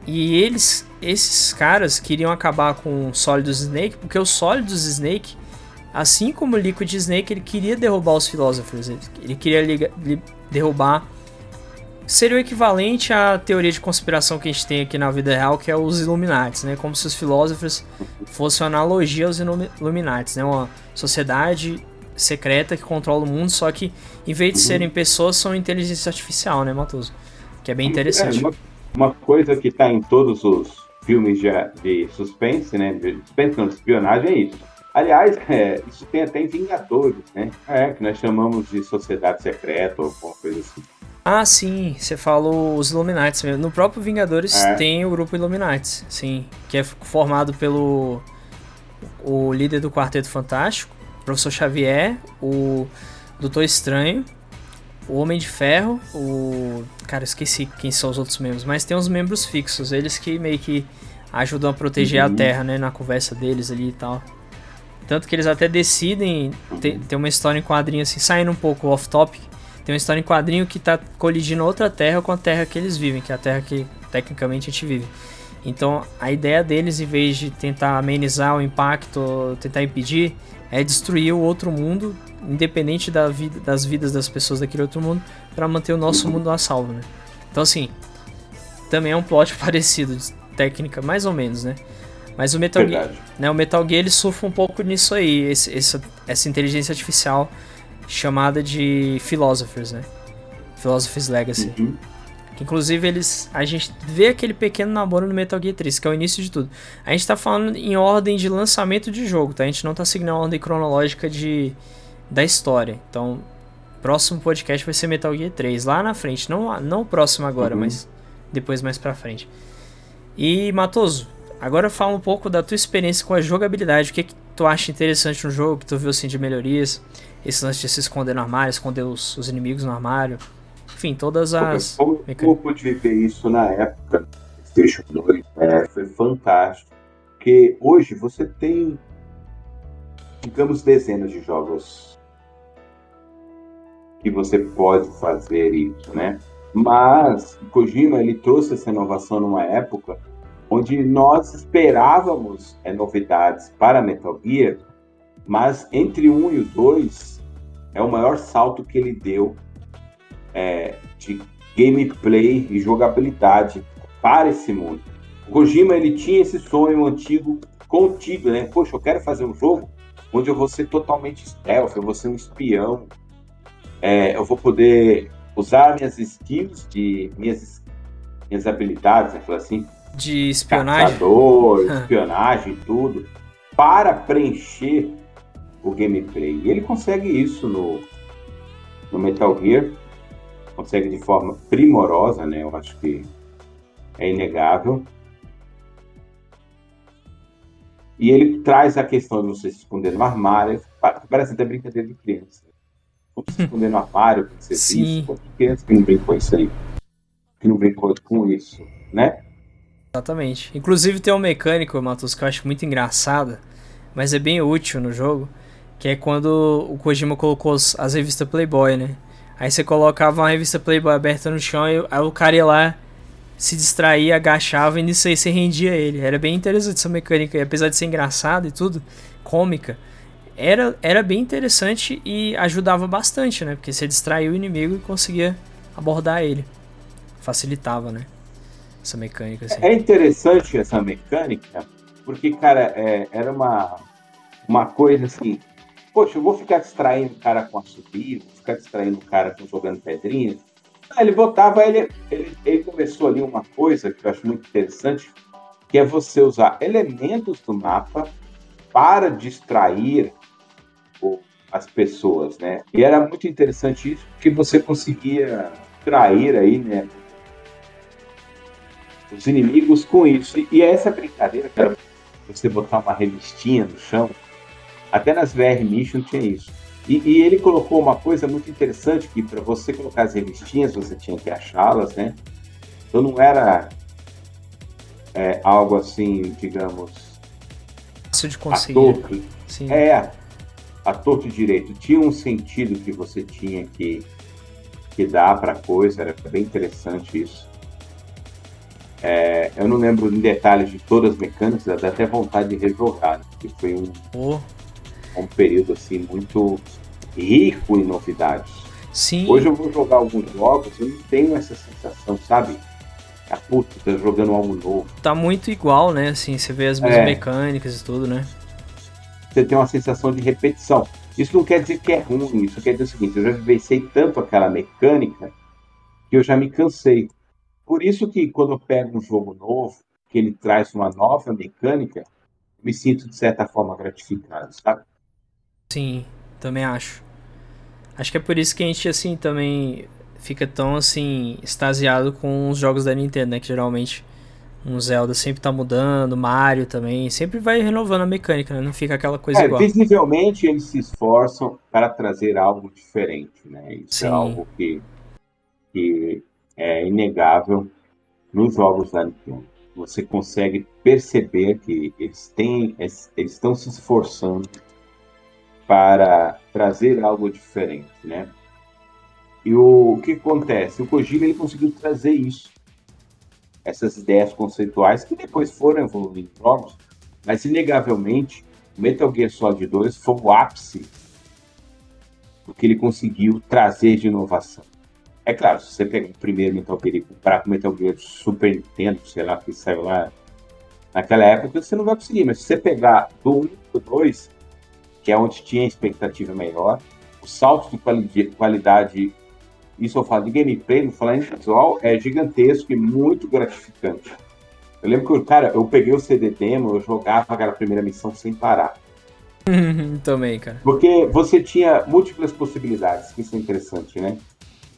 E eles, esses caras, queriam acabar com o Sólidos Snake, porque o Sólidos Snake, assim como o Liquid Snake, ele queria derrubar os filósofos. Ele, ele queria liga, li, derrubar. Seria o equivalente à teoria de conspiração que a gente tem aqui na vida real, que é os Illuminati, né? Como se os filósofos fossem uma analogia aos Illuminati, né? Uma sociedade secreta que controla o mundo, só que em vez de uhum. serem pessoas, são inteligência artificial, né, Matoso? Que é bem interessante. É, uma, uma, coisa que está em todos os filmes de, de suspense, né? De suspense não, de espionagem é isso. Aliás, [laughs] é, isso tem até em Vingadores, né? É, que nós chamamos de sociedade secreta ou alguma coisa assim. Ah, sim, você falou os Illuminati mesmo. No próprio Vingadores é. tem o grupo Illuminati, sim, que é formado pelo o líder do Quarteto Fantástico, Professor Xavier, o Doutor Estranho, o Homem de Ferro, o. Cara, eu esqueci quem são os outros membros, mas tem uns membros fixos, eles que meio que ajudam a proteger uhum. a Terra, né? Na conversa deles ali e tal. Tanto que eles até decidem. Tem, tem uma história em quadrinho assim, saindo um pouco off-topic. Tem uma história em quadrinho que tá colidindo outra Terra com a Terra que eles vivem, que é a Terra que tecnicamente a gente vive. Então a ideia deles, em vez de tentar amenizar o impacto, tentar impedir, é destruir o outro mundo, independente da vida, das vidas das pessoas daquele outro mundo, para manter o nosso mundo a salvo, né? Então assim, também é um plot [laughs] parecido, de técnica mais ou menos, né? Mas o Metal Gear, né, o Metal Gear ele surfa um pouco nisso aí, esse, essa, essa inteligência artificial chamada de Philosophers, né? Philosopher's Legacy. Uhum. Que, inclusive eles. A gente vê aquele pequeno namoro no Metal Gear 3, que é o início de tudo. A gente tá falando em ordem de lançamento de jogo, tá? A gente não tá seguindo a ordem cronológica de, da história. Então, próximo podcast vai ser Metal Gear 3, lá na frente. Não, não o próximo agora, uhum. mas depois mais pra frente. E, Matoso, agora fala um pouco da tua experiência com a jogabilidade. O que, que tu acha interessante no jogo, que tu viu assim de melhorias? Esse lance de se esconder no armário, esconder os, os inimigos no armário. Enfim, todas as. Como, como eu pude viver isso na época, PlayStation 2, é, foi fantástico. Porque hoje você tem, digamos, dezenas de jogos que você pode fazer isso, né? Mas Kojima ele trouxe essa inovação numa época onde nós esperávamos é, novidades para Metal Gear, mas entre um e o dois é o maior salto que ele deu é, de gameplay e jogabilidade para esse mundo. O Kojima ele tinha esse sonho antigo contigo, né? Poxa, eu quero fazer um jogo onde eu vou ser totalmente stealth, eu vou ser um espião, é, eu vou poder usar minhas skills de minhas minhas habilidades, né, assim, de espionagem, caçador, [laughs] espionagem tudo, para preencher o gameplay. E ele consegue isso no, no Metal Gear consegue de forma primorosa, né? Eu acho que é inegável. E ele traz a questão de você se esconder no armário. Parece até brincadeira de criança. Como se esconder no armário, como você Sim. criança que não brincou isso aí. Que não brincou com isso, né? Exatamente. Inclusive tem um mecânico, Matheus, que eu acho muito engraçada, mas é bem útil no jogo, que é quando o Kojima colocou as revistas Playboy, né? Aí você colocava uma revista Playboy aberta no chão e aí o cara ia lá se distraía, agachava e nisso aí você rendia ele. Era bem interessante essa mecânica, e apesar de ser engraçado e tudo, cômica, era, era bem interessante e ajudava bastante, né? Porque você distraía o inimigo e conseguia abordar ele. Facilitava, né? Essa mecânica. Assim. É interessante essa mecânica, porque, cara, é, era uma, uma coisa assim. Poxa, eu vou ficar distraindo o cara com a subida, ficar distraindo o cara jogando pedrinha. Ele botava, ele, ele, ele começou ali uma coisa que eu acho muito interessante, que é você usar elementos do mapa para distrair o, as pessoas, né? E era muito interessante isso, porque você conseguia trair aí, né? Os inimigos com isso. E, e é essa brincadeira, cara, você botar uma revistinha no chão, até nas VR Mission tinha isso e, e, ele colocou uma coisa muito interessante que para você colocar as revistinhas você tinha que achá-las, né? Então não era é, algo assim, digamos, fácil de conseguir. Sim. É, a torto direito. Tinha um sentido que você tinha que, que dar para a coisa, era bem interessante isso. É, eu não lembro em detalhes de todas as mecânicas, dá até vontade de rejogar, né? porque foi um, oh um período assim muito rico em novidades. Sim. Hoje eu vou jogar alguns jogos, eu não tenho essa sensação, sabe? A puta, tá jogando algo novo. Tá muito igual, né? Assim, você vê as mesmas é. mecânicas e tudo, né? Você tem uma sensação de repetição. Isso não quer dizer que é ruim, isso quer dizer o seguinte, eu já vivenciei tanto aquela mecânica que eu já me cansei. Por isso que quando eu pego um jogo novo, que ele traz uma nova mecânica, me sinto de certa forma gratificado, sabe? Sim, também acho. Acho que é por isso que a gente, assim, também fica tão, assim, extasiado com os jogos da Nintendo, né? Que geralmente um Zelda sempre tá mudando, Mario também, sempre vai renovando a mecânica, né? Não fica aquela coisa é, igual. Visivelmente eles se esforçam para trazer algo diferente, né? Isso é Sim. é algo que, que é inegável nos jogos da Nintendo. Você consegue perceber que eles têm, eles estão se esforçando para trazer algo diferente, né? E o, o que acontece? O Kojima ele conseguiu trazer isso, essas ideias conceituais que depois foram evoluindo em jogos, mas inegavelmente Metal Gear Solid 2 foi o ápice do que ele conseguiu trazer de inovação. É claro, se você pegar o primeiro Metal Gear e comparar com o Metal Gear Super Nintendo, sei lá, que saiu lá naquela época, você não vai conseguir. Mas se você pegar do 1 para 2, que é onde tinha expectativa melhor. o salto de qualidade, isso eu falo de gameplay, não falar em visual, é gigantesco e muito gratificante. Eu lembro que, cara, eu peguei o CD demo, eu jogava aquela primeira missão sem parar. Também, cara. Porque você tinha múltiplas possibilidades, que isso é interessante, né?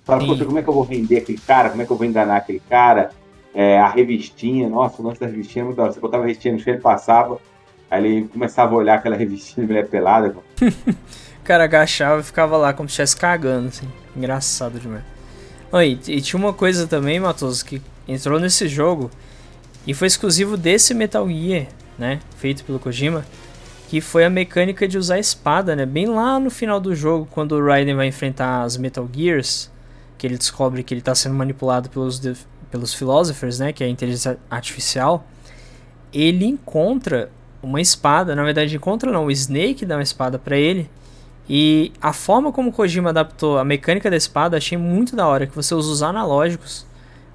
Fala, poxa, como é que eu vou render aquele cara? Como é que eu vou enganar aquele cara? É, a revistinha, nossa, o lance da revistinha é muito Você botava a revistinha no chão, ele passava, aí ele começava a olhar aquela [laughs] revistinha de mulher pelada. o [laughs] cara agachava e ficava lá como se estivesse cagando, assim. Engraçado demais. Oh, e, e, tinha uma coisa também, Matoso, que entrou nesse jogo e foi exclusivo desse Metal Gear, né? Feito pelo Kojima. Que foi a mecânica de usar espada, né? Bem lá no final do jogo, quando o Raiden vai enfrentar as Metal Gears que ele descobre que ele está sendo manipulado pelos, pelos philosophers, né, que é a inteligência artificial, ele encontra uma espada, na verdade encontra não, o Snake dá uma espada para ele, e a forma como o Kojima adaptou a mecânica da espada, achei muito da hora, que você usa os analógicos,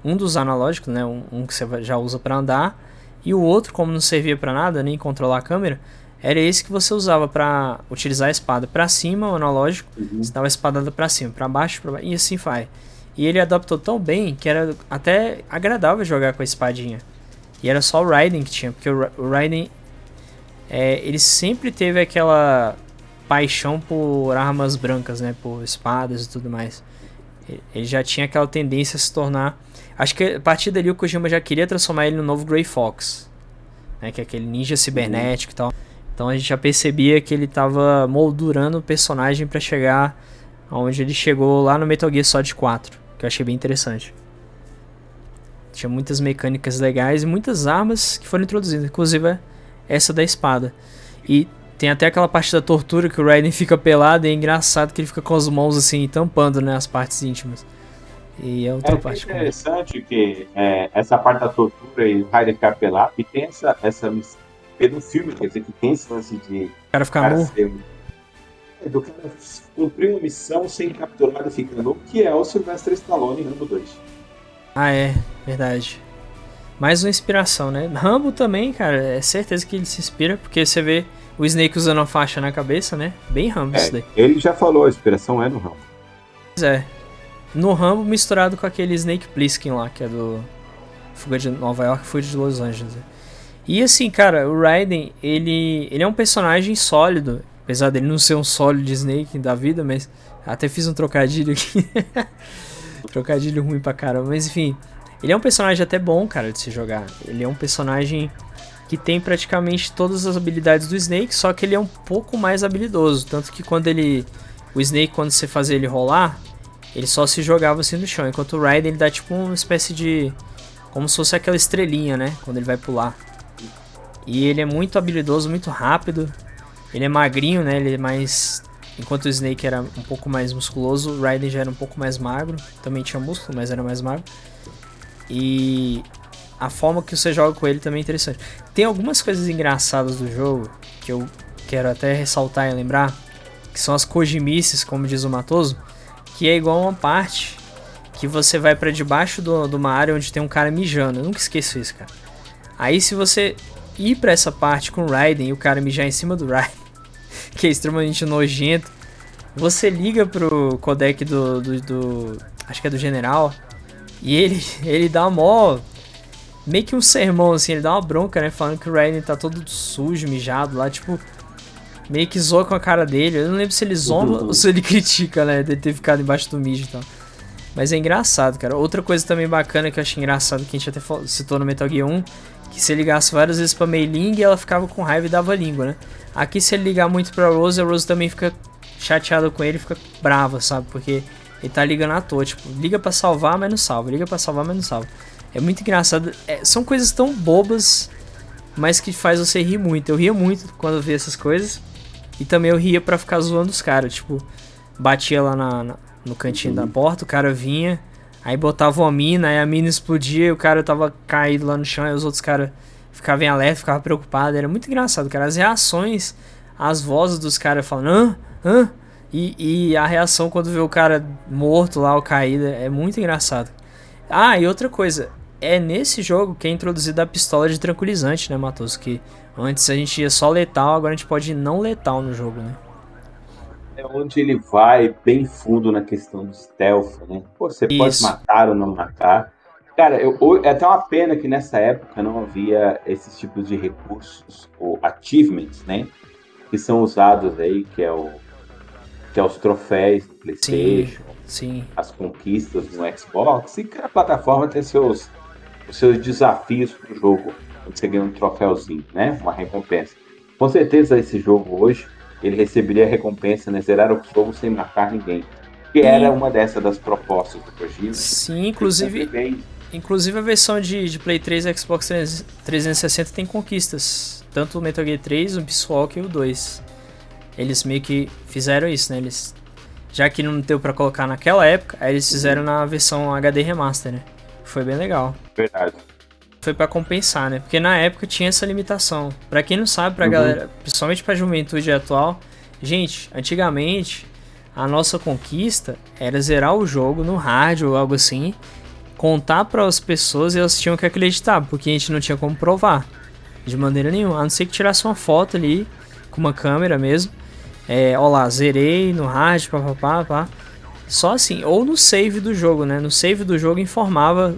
um dos analógicos, né, um, um que você já usa para andar, e o outro, como não servia para nada, nem controlar a câmera, era esse que você usava para utilizar a espada para cima, o analógico, uhum. você dava a espadada para cima, para baixo, pra baixo, e assim vai. E ele adaptou tão bem que era até agradável jogar com a espadinha. E era só o Raiden que tinha, porque o Raiden é, ele sempre teve aquela paixão por armas brancas, né, por espadas e tudo mais. Ele já tinha aquela tendência a se tornar. Acho que a partir dali o Kojima já queria transformar ele no novo Grey Fox, né, que é aquele ninja cibernético e tal. Então a gente já percebia que ele estava moldurando o personagem para chegar aonde ele chegou lá no Metal Gear Solid 4, que eu achei bem interessante. Tinha muitas mecânicas legais e muitas armas que foram introduzidas, inclusive essa da espada. E tem até aquela parte da tortura que o Raiden fica pelado e é engraçado que ele fica com as mãos assim tampando né, as partes íntimas. E é outra é parte. É interessante que é, essa parte da tortura e o Raiden ficar pelado e tem essa, essa no filme, quer dizer, que tem esse lance de. O cara ficar nu. É, do cara cumprir uma missão sem capturar e ficar nu, que é o Sylvester Stallone em Rambo 2. Ah, é, verdade. Mais uma inspiração, né? Rambo também, cara, é certeza que ele se inspira, porque você vê o Snake usando a faixa na cabeça, né? Bem Rambo é, isso daí. Ele já falou, a inspiração é no Rambo. Pois é. No Rambo misturado com aquele Snake Plissken lá, que é do Fuga de Nova York Fuga de Los Angeles. E assim, cara, o Raiden, ele, ele é um personagem sólido. Apesar dele não ser um sólido Snake da vida, mas até fiz um trocadilho aqui. [laughs] trocadilho ruim pra caramba. Mas enfim, ele é um personagem até bom, cara, de se jogar. Ele é um personagem que tem praticamente todas as habilidades do Snake, só que ele é um pouco mais habilidoso. Tanto que quando ele. O Snake, quando você fazia ele rolar, ele só se jogava assim no chão. Enquanto o Raiden ele dá tipo uma espécie de. Como se fosse aquela estrelinha, né? Quando ele vai pular. E ele é muito habilidoso, muito rápido. Ele é magrinho, né? Ele é mais. Enquanto o Snake era um pouco mais musculoso, o Raiden já era um pouco mais magro. Também tinha músculo, mas era mais magro. E a forma que você joga com ele também é interessante. Tem algumas coisas engraçadas do jogo que eu quero até ressaltar e lembrar, que são as Kojimices, como diz o Matoso, que é igual uma parte que você vai para debaixo de do uma área onde tem um cara mijando. Eu nunca esqueço isso, cara. Aí se você ir para essa parte com o Raiden e o cara mijar em cima do Raiden, [laughs] que é extremamente nojento, você liga pro codec do, do, do, acho que é do general, e ele, ele dá mó, meio que um sermão assim, ele dá uma bronca, né, falando que o Raiden tá todo sujo, mijado lá, tipo, meio que zoa com a cara dele, eu não lembro se ele zomba ou se ele [laughs] critica, né, de ter ficado embaixo do mijo e tal. Mas é engraçado, cara. Outra coisa também bacana que eu achei engraçado, que a gente até citou no Metal Gear 1, que se ligasse várias vezes pra Mei Ling, ela ficava com raiva e dava língua, né? Aqui se ele ligar muito pra Rose, a Rose também fica chateada com ele, fica brava, sabe? Porque ele tá ligando à toa, tipo, liga para salvar, mas não salva, liga para salvar, mas não salva. É muito engraçado, é, são coisas tão bobas, mas que faz você rir muito. Eu ria muito quando eu via essas coisas, e também eu ria para ficar zoando os caras, tipo, batia lá na, na, no cantinho uhum. da porta, o cara vinha, Aí botava uma mina, aí a mina explodia e o cara tava caído lá no chão, e os outros caras ficavam em alerta, ficavam preocupados. Era muito engraçado, cara. As reações, as vozes dos caras falando, hã? Hã? E, e a reação quando vê o cara morto lá, ou caído, é muito engraçado. Ah, e outra coisa, é nesse jogo que é introduzida a pistola de tranquilizante, né, Matos? Que antes a gente ia só letal, agora a gente pode ir não letal no jogo, né? é onde ele vai bem fundo na questão do stealth, né? Pô, você Isso. pode matar ou não matar. Cara, eu, é até uma pena que nessa época não havia esses tipos de recursos, ou achievements, né? Que são usados aí, que é o que é os troféus do PlayStation, sim, sim. as conquistas no Xbox, e cada plataforma tem seus, os seus desafios pro jogo. Quando você ganha um troféuzinho, né? Uma recompensa. Com certeza esse jogo hoje ele receberia a recompensa, né? Zerar o jogo sem matar ninguém. Que era uma dessas das propostas do Kojima. Sim, inclusive. Inclusive a versão de, de Play 3 e Xbox 360 tem conquistas. Tanto o Metal Gear 3, o Peace Walker e o 2. Eles meio que fizeram isso, né? Eles, já que não deu para colocar naquela época, aí eles fizeram uhum. na versão HD Remaster, né? Foi bem legal. Verdade. Foi para compensar, né? Porque na época tinha essa limitação. Para quem não sabe, pra uhum. galera, principalmente pra juventude atual, gente, antigamente a nossa conquista era zerar o jogo no rádio ou algo assim contar para as pessoas e elas tinham que acreditar, porque a gente não tinha como provar de maneira nenhuma, a não ser que tirasse uma foto ali com uma câmera mesmo. É, ó lá, zerei no hard, papapá, pá. Só assim, ou no save do jogo, né? No save do jogo informava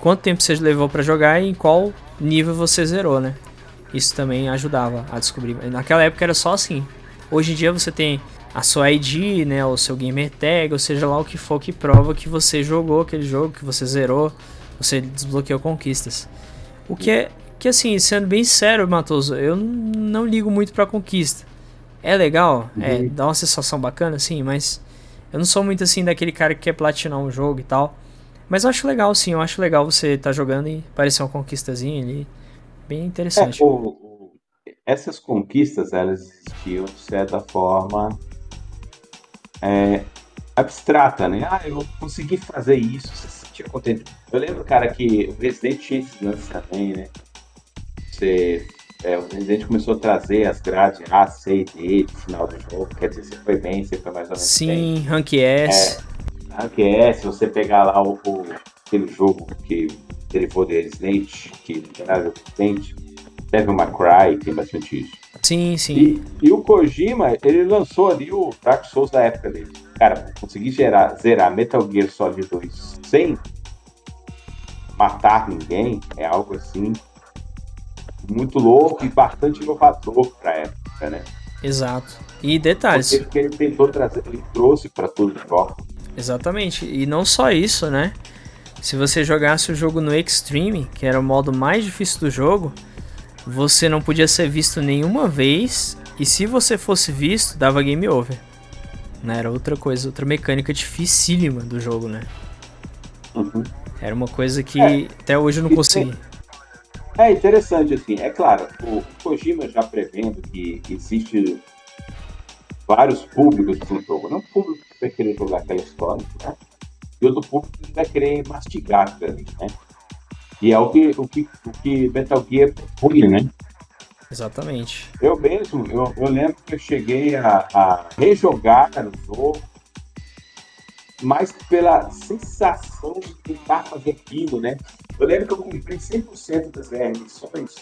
quanto tempo você levou para jogar e em qual nível você zerou, né? Isso também ajudava a descobrir. Naquela época era só assim. Hoje em dia você tem a sua ID, né, o seu gamer tag, ou seja lá o que for que prova que você jogou aquele jogo, que você zerou, você desbloqueou conquistas. O que é que assim, sendo bem sério, Matoso, eu não ligo muito pra conquista. É legal, é, uhum. é, dá uma sensação bacana, sim, mas eu não sou muito assim daquele cara que quer platinar um jogo e tal. Mas eu acho legal, sim, eu acho legal você estar tá jogando e parecer uma conquistazinha ali. Bem interessante. É, o, essas conquistas, elas existiam de certa forma é, abstrata, né? Ah, eu consegui fazer isso, você se sentia contente. Eu lembro, cara, que o Resident tinha esses lances também, né? Você, é, o Resident começou a trazer as grades A, C e D no final do jogo, quer dizer, você foi bem, você foi mais ou menos Sim, bem. Rank S. É, rank S, você pegar lá o, o aquele jogo que derivou de Resident, que era o Resident, Devil May Cry, tem bastante isso. Sim, sim. E, e, o Kojima, ele lançou ali o Dark Souls da época dele. Cara, conseguir gerar, zerar Metal Gear Solid 2 sem matar ninguém é algo assim muito louco e bastante inovador pra época, né? Exato. E detalhes. Porque, porque ele tentou trazer, ele trouxe para tudo de volta. Exatamente. E não só isso, né? Se você jogasse o jogo no Extreme, que era o modo mais difícil do jogo, você não podia ser visto nenhuma vez e se você fosse visto, dava game over. Né? Era outra coisa, outra mecânica dificílima do jogo, né? Uhum. Era uma coisa que é, até hoje eu não consegui. É interessante, assim, é claro, o Kojima já prevendo que existe vários públicos no jogo. Não o público que vai querer jogar aquela história, né? E outro público que vai querer mastigar aquilo ali, né? E é o que, o que, o que Metal Gear propunha, né? Exatamente. Eu mesmo, eu, eu lembro que eu cheguei a, a rejogar o jogo, mais pela sensação de tentar fazer aquilo, né? Eu lembro que eu cumpri 100% das VR missões,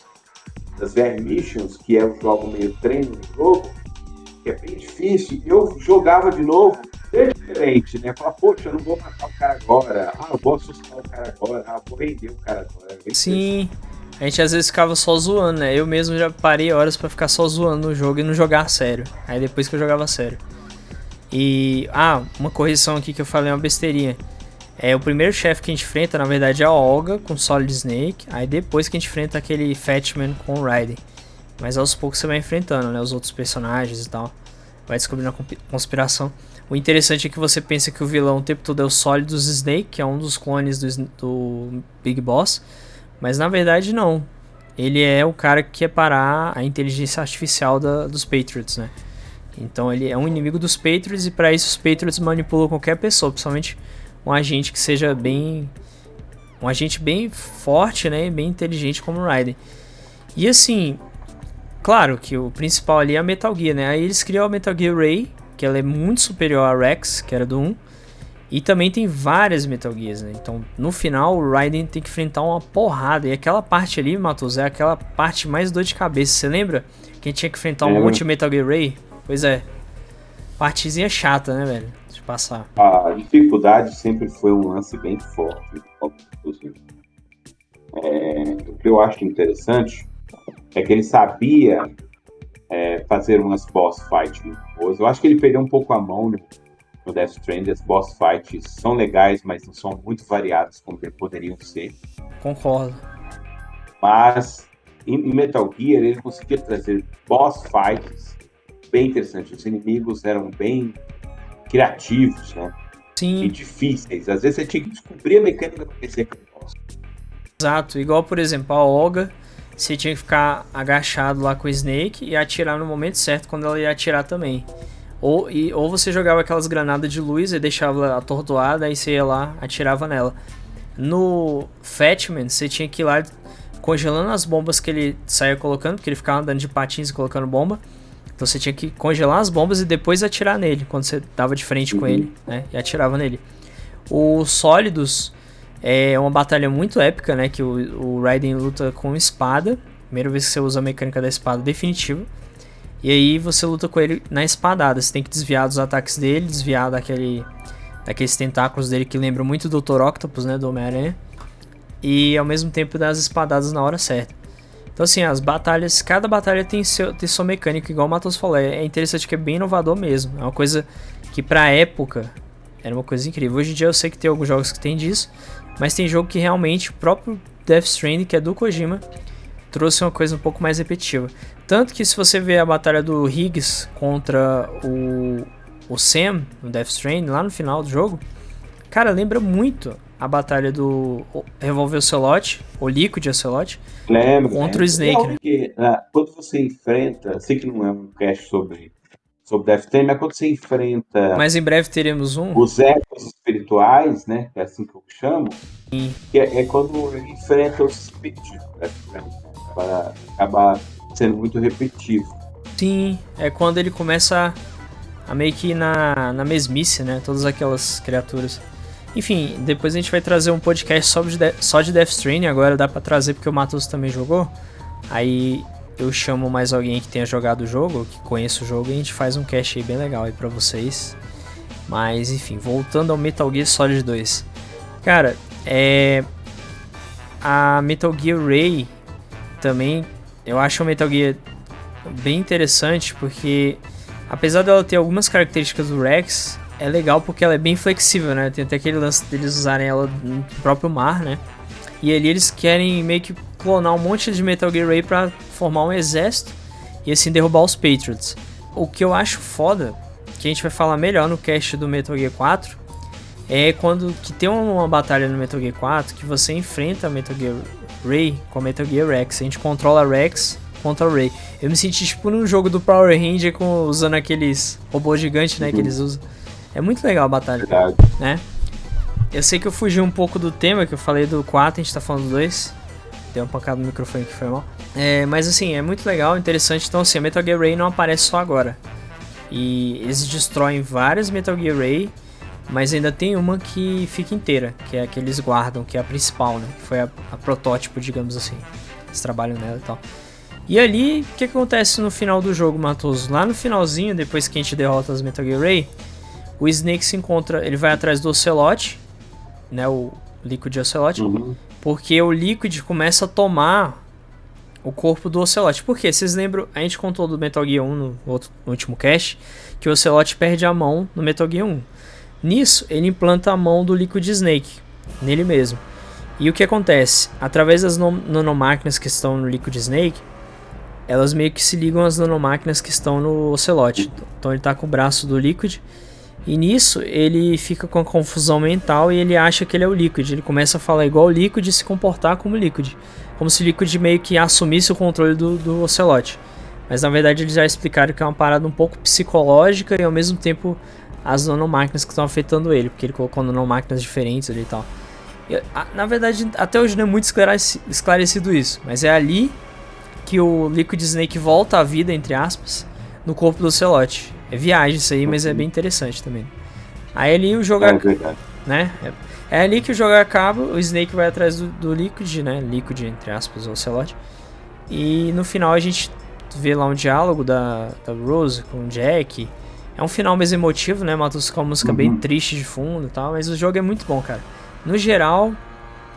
das VR missions, que é o jogo meio treino do jogo, que é bem difícil. Eu jogava de novo é diferente, né? Falar, poxa, eu não vou matar o cara agora. Ah, eu vou assustar o cara agora. Ah, vou render o cara agora. É Sim. A gente às vezes ficava só zoando, né? Eu mesmo já parei horas para ficar só zoando no jogo e não jogar a sério. Aí depois que eu jogava a sério. E. Ah, uma correção aqui que eu falei uma besteirinha. É, o primeiro chefe que a gente enfrenta, na verdade, é a Olga com Solid Snake. Aí depois que a gente enfrenta aquele Fatman com o Raiden. Mas aos poucos você vai enfrentando, né? Os outros personagens e tal. Vai descobrindo a conspiração. O interessante é que você pensa que o vilão o tempo todo é o Solidus Snake, que é um dos clones do, do Big Boss. Mas na verdade não. Ele é o cara que quer parar a inteligência artificial da, dos Patriots, né? Então ele é um inimigo dos Patriots e para isso os Patriots manipulam qualquer pessoa, principalmente um agente que seja bem um agente bem forte, né, bem inteligente como o Raiden. E assim, claro que o principal ali é a Metal Gear, né? Aí eles criam a Metal Gear Ray, que ela é muito superior a Rex, que era do 1. E também tem várias Metal Gears, né? Então, no final, o Raiden tem que enfrentar uma porrada. E aquela parte ali, Matos, é aquela parte mais dor de cabeça. Você lembra? Que a gente tinha que enfrentar um monte de Metal Gear Ray? Pois é. partezinha chata, né, velho? Passar. A dificuldade sempre foi um lance bem forte. É, o que eu acho interessante é que ele sabia é, fazer umas boss fights muito boas. Eu acho que ele perdeu um pouco a mão no, no Death Stranding. As boss fights são legais, mas não são muito variadas como poderiam ser. Concordo. Mas em Metal Gear ele conseguia trazer boss fights bem interessantes. Os inimigos eram bem criativos, né? Sim. E difíceis. Às vezes você tinha que descobrir a mecânica aquele boss. Exato. Igual, por exemplo, a Olga você tinha que ficar agachado lá com o Snake e atirar no momento certo quando ela ia atirar também. Ou, e, ou você jogava aquelas granadas de luz e deixava ela atordoada, aí você ia lá, atirava nela. No Fatman, você tinha que ir lá congelando as bombas que ele saía colocando, porque ele ficava andando de patins e colocando bomba. Então você tinha que congelar as bombas e depois atirar nele, quando você tava de frente com ele, né? E atirava nele. O Sólidos é uma batalha muito épica, né? Que o, o Raiden luta com espada. Primeira vez que você usa a mecânica da espada definitiva. E aí você luta com ele na espadada. Você tem que desviar dos ataques dele, desviar daquele, daqueles tentáculos dele que lembram muito do Dr. Octopus, né? Do Homem-Aranha. E ao mesmo tempo das espadadas na hora certa. Então assim, as batalhas, cada batalha tem, seu, tem sua mecânica, igual o Matos falou. É, é interessante que é bem inovador mesmo. É uma coisa que pra época era uma coisa incrível. Hoje em dia eu sei que tem alguns jogos que tem disso. Mas tem jogo que realmente o próprio Death Stranding, que é do Kojima, trouxe uma coisa um pouco mais repetitiva. Tanto que se você ver a batalha do Higgs contra o, o Sam no Death Stranding, lá no final do jogo, cara, lembra muito a batalha do Revolver Ocelot, o Liquid Ocelot, lembra, contra lembra. o Snake, né? Que, uh, quando você enfrenta, sei que não é um cast sobre sobre Death Stranding, mas quando você enfrenta. Mas em breve teremos um. Os ecos espirituais, né? É assim que eu chamo. Sim. Que é, é quando enfrenta os espíritos. Né, para acabar sendo muito repetitivo. Sim, é quando ele começa a, a meio que ir na, na mesmice, né? Todas aquelas criaturas. Enfim, depois a gente vai trazer um podcast só de, só de Death Stranding. Agora dá para trazer porque o Matos também jogou. Aí eu chamo mais alguém que tenha jogado o jogo, que conheça o jogo, e a gente faz um cast aí bem legal aí pra vocês. Mas enfim, voltando ao Metal Gear Solid 2. Cara, é. A Metal Gear Ray também. Eu acho o Metal Gear bem interessante porque, apesar dela ter algumas características do Rex, é legal porque ela é bem flexível, né? Tem até aquele lance deles usarem ela no próprio mar, né? E ali eles querem meio que clonar um monte de Metal Gear Ray pra formar um exército e assim derrubar os Patriots. O que eu acho foda, que a gente vai falar melhor no cast do Metal Gear 4, é quando que tem uma batalha no Metal Gear 4 que você enfrenta Metal Gear Ray com a Metal Gear Rex. A gente controla Rex contra o Ray. Eu me senti tipo num jogo do Power Ranger com, usando aqueles robôs gigantes, né, uhum. que eles usam. É muito legal a batalha, Verdade. né? Eu sei que eu fugi um pouco do tema, que eu falei do 4, a gente tá falando do 2. Deu uma pancada no microfone que foi mal. É, mas assim, é muito legal, interessante. Então assim, a Metal Gear Ray não aparece só agora. E eles destroem várias Metal Gear Ray, mas ainda tem uma que fica inteira, que é a que eles guardam, que é a principal, né? Que foi a, a protótipo, digamos assim. Eles trabalham nela e tal. E ali, o que acontece no final do jogo, Matoso? Lá no finalzinho, depois que a gente derrota as Metal Gear Ray, o Snake se encontra, ele vai atrás do Ocelot, né, o Liquid Ocelot, uhum. porque o Liquid começa a tomar o corpo do Ocelot. Por quê? Vocês lembram, a gente contou do Metal Gear 1 no, outro, no último cast, que o Ocelot perde a mão no Metal Gear 1. Nisso, ele implanta a mão do Liquid Snake, nele mesmo. E o que acontece? Através das nanomáquinas que estão no Liquid Snake, elas meio que se ligam às nanomáquinas que estão no Ocelot. Então ele está com o braço do Liquid e nisso ele fica com a confusão mental e ele acha que ele é o Liquid. Ele começa a falar igual o Liquid e se comportar como Liquid. Como se o Liquid meio que assumisse o controle do, do Ocelot. Mas na verdade eles já explicaram que é uma parada um pouco psicológica e ao mesmo tempo as nanomáquinas que estão afetando ele, porque ele colocou nanomáquinas diferentes ali e tal. E, a, na verdade, até hoje não é muito esclarecido isso, mas é ali que o Liquid Snake volta à vida, entre aspas, no corpo do Ocelot. É viagem isso aí, mas é bem interessante também. Aí ali o jogo. É, ac... né? É, é, ali que o jogo acaba, o Snake vai atrás do, do Liquid, né? Liquid, entre aspas, o Ocelot. E no final a gente vê lá um diálogo da, da Rose com o Jack. É um final mais emotivo, né, Matos? Com uma música uhum. bem triste de fundo e tal, mas o jogo é muito bom, cara. No geral,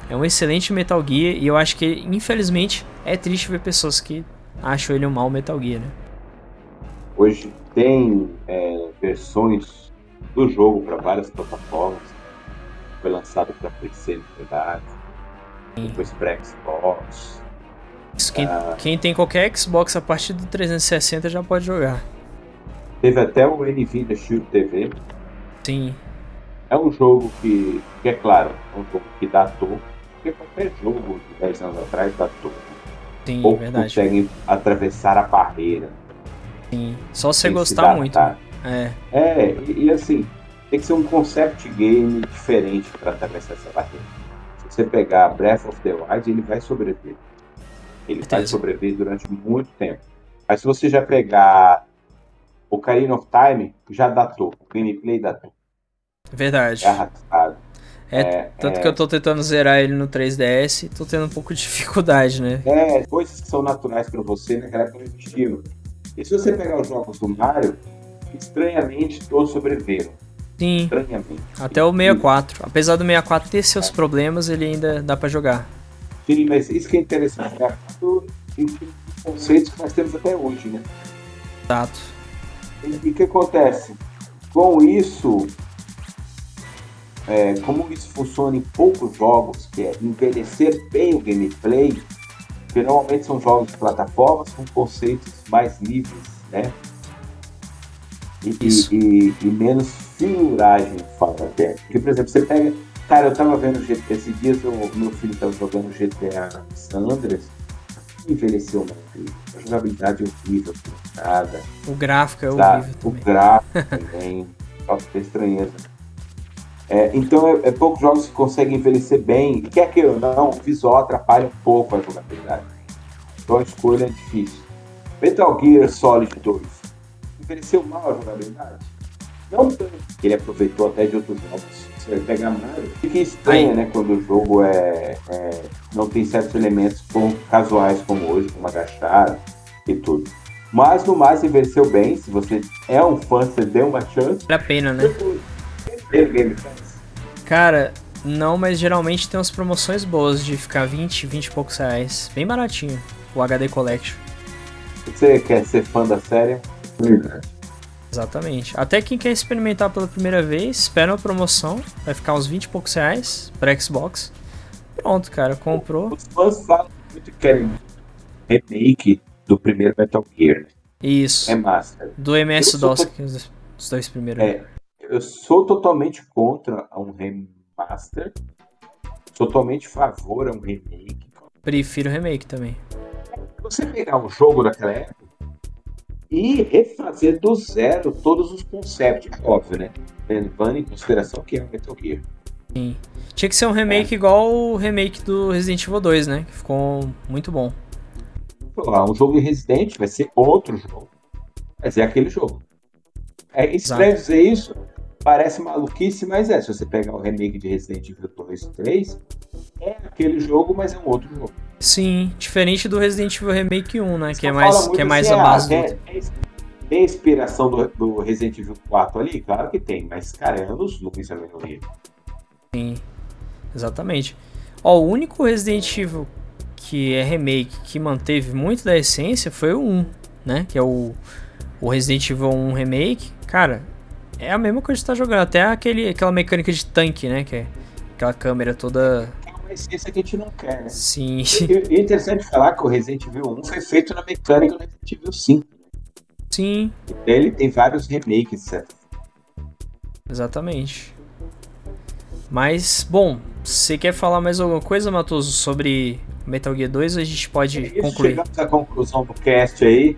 é um excelente Metal Gear e eu acho que, infelizmente, é triste ver pessoas que acham ele um mau Metal Gear, né? Hoje tem é, versões do jogo para várias plataformas. Foi lançado para PC, na verdade. Depois para Xbox. Isso, quem, ah, quem tem qualquer Xbox a partir do 360 já pode jogar. Teve até o NVIDIA Shield TV. Sim. É um jogo que, que, é claro, é um jogo que datou, porque qualquer jogo de 10 anos atrás datou. Sim, Ou verdade. conseguem atravessar a barreira. Sim, só você gostar muito. É, é e, e, assim, tem que ser um concept game diferente para atravessar essa barreira. Se você pegar Breath of the Wild, ele vai sobreviver. Ele vai sobreviver durante muito tempo. Mas se você já pegar o Ocarina of Time, já datou. O gameplay datou. Verdade. É arrastado. É, é, tanto é... que eu tô tentando zerar ele no 3DS e tô tendo um pouco de [laughs] dificuldade, né? É, coisas que são naturais para você naquela época não existiam. E se você pegar os jogos do Mario, estranhamente todos sobreviveram. Sim. Estranhamente. Até o 64. Apesar do 64 ter seus é. problemas, ele ainda dá para jogar. Sim, mas isso que é interessante, né? conceitos que nós temos até hoje, né? Exato. E o que acontece? Com isso, é, como isso funciona em poucos jogos, que é envelhecer bem o gameplay, que normalmente são jogos de plataformas com conceitos mais livres, né? E, e, e, menos figuragem, fala até. Porque, por exemplo, você pega. Cara, eu tava vendo GTA, esses dias o meu filho tava jogando GTA San Andreas, envelheceu mal. A jogabilidade é horrível, nada. O gráfico é horrível. O gráfico também, [laughs] só que estranheza. É, então, é, é, poucos jogos que conseguem envelhecer bem. Quer que ou não, o visual atrapalha um pouco a jogabilidade. Então a escolha é difícil. Metal Gear Solid 2 envelheceu mal a jogabilidade? Não tanto, ele aproveitou até de outros jogos. Você vai pegar Mario, fica estranho, né? Quando o jogo é, é, não tem certos elementos com, casuais como hoje, como agachar e tudo. Mas no mais envelheceu bem. Se você é um fã, você deu uma chance. Vale a pena, né? Game Cara, não, mas geralmente tem umas promoções boas de ficar 20, 20 e poucos reais. Bem baratinho, o HD Collection. Você quer ser fã da série? Exatamente. Até quem quer experimentar pela primeira vez, espera uma promoção, vai ficar uns 20 e poucos reais para Xbox. Pronto, cara, comprou. Os fãs falam muito que querem remake do primeiro Metal Gear. Né? Isso. É massa. Do MS-DOS, os dois primeiros. É, eu sou totalmente contra um remaster. Sou totalmente a favor a um remake. Prefiro remake também. Você pegar um jogo daquela época e refazer do zero todos os conceitos, óbvio, né? Levando em consideração que é o Metal Gear. Sim. Tinha que ser um remake é. igual o remake do Resident Evil 2, né? Que ficou muito bom. Um jogo de Resident vai ser outro jogo. Mas é aquele jogo. É estranho dizer isso, parece maluquice, mas é. Se você pegar o remake de Resident Evil 2 e 3, é aquele jogo, mas é um outro jogo. Sim, diferente do Resident Evil Remake 1, né? que é mais, que é mais assim, a base do. Tem, tem inspiração do, do, Resident Evil 4 ali? Claro que tem, mas, cara, é anos luz a melhoria. Sim, exatamente. Ó, o único Resident Evil que é remake que manteve muito da essência foi o 1, né? Que é o, o Resident Evil 1 Remake. Cara, é a mesma coisa que você tá jogando. Até aquele, aquela mecânica de tanque, né? Que é aquela câmera toda uma essência que a gente não quer, né? Sim. E, é interessante falar que o Resident Evil 1 foi feito na mecânica do Resident Evil 5. Sim. Ele tem vários remakes, certo? Exatamente. Mas, bom, você quer falar mais alguma coisa, Matoso, sobre Metal Gear 2? A gente pode é isso, concluir. Chegamos à conclusão do cast aí.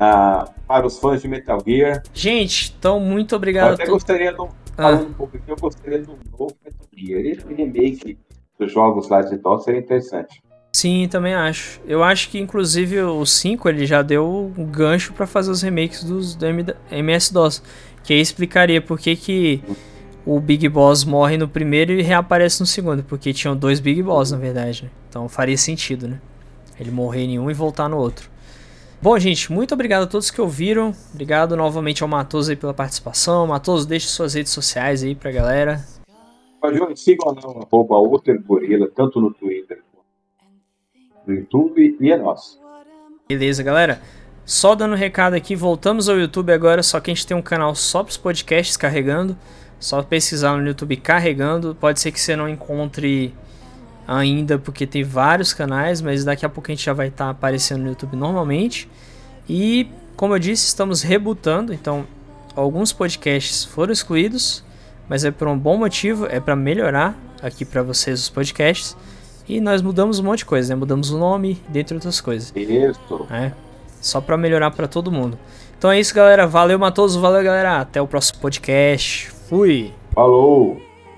Uh, para os fãs de Metal Gear. Gente, então muito obrigado. Eu até gostaria de um, ah. um pouco eu gostaria de um novo Metal Gear. Esse remake dos jogos lá de DOS seria interessante. Sim, também acho. Eu acho que inclusive o 5 ele já deu um gancho para fazer os remakes dos do MS-DOS, que aí explicaria por que, que o Big Boss morre no primeiro e reaparece no segundo, porque tinham dois Big Boss na verdade. Né? Então faria sentido, né? Ele morrer em um e voltar no outro. Bom, gente, muito obrigado a todos que ouviram. Obrigado novamente ao Matoso aí pela participação. Matoso, deixe suas redes sociais aí pra galera. Pode sigam não, arroba Outer Gorila, tanto no Twitter no YouTube e é nosso. Beleza, galera. Só dando um recado aqui, voltamos ao YouTube agora, só que a gente tem um canal só para os podcasts carregando. Só pesquisar no YouTube carregando. Pode ser que você não encontre ainda, porque tem vários canais, mas daqui a pouco a gente já vai estar tá aparecendo no YouTube normalmente. E, como eu disse, estamos rebutando, então alguns podcasts foram excluídos, mas é por um bom motivo, é para melhorar aqui para vocês os podcasts. E nós mudamos um monte de coisa, né? Mudamos o nome, dentre outras coisas. Isso. É, só para melhorar para todo mundo. Então é isso, galera. Valeu, Matoso. Valeu, galera. Até o próximo podcast. Fui. Falou.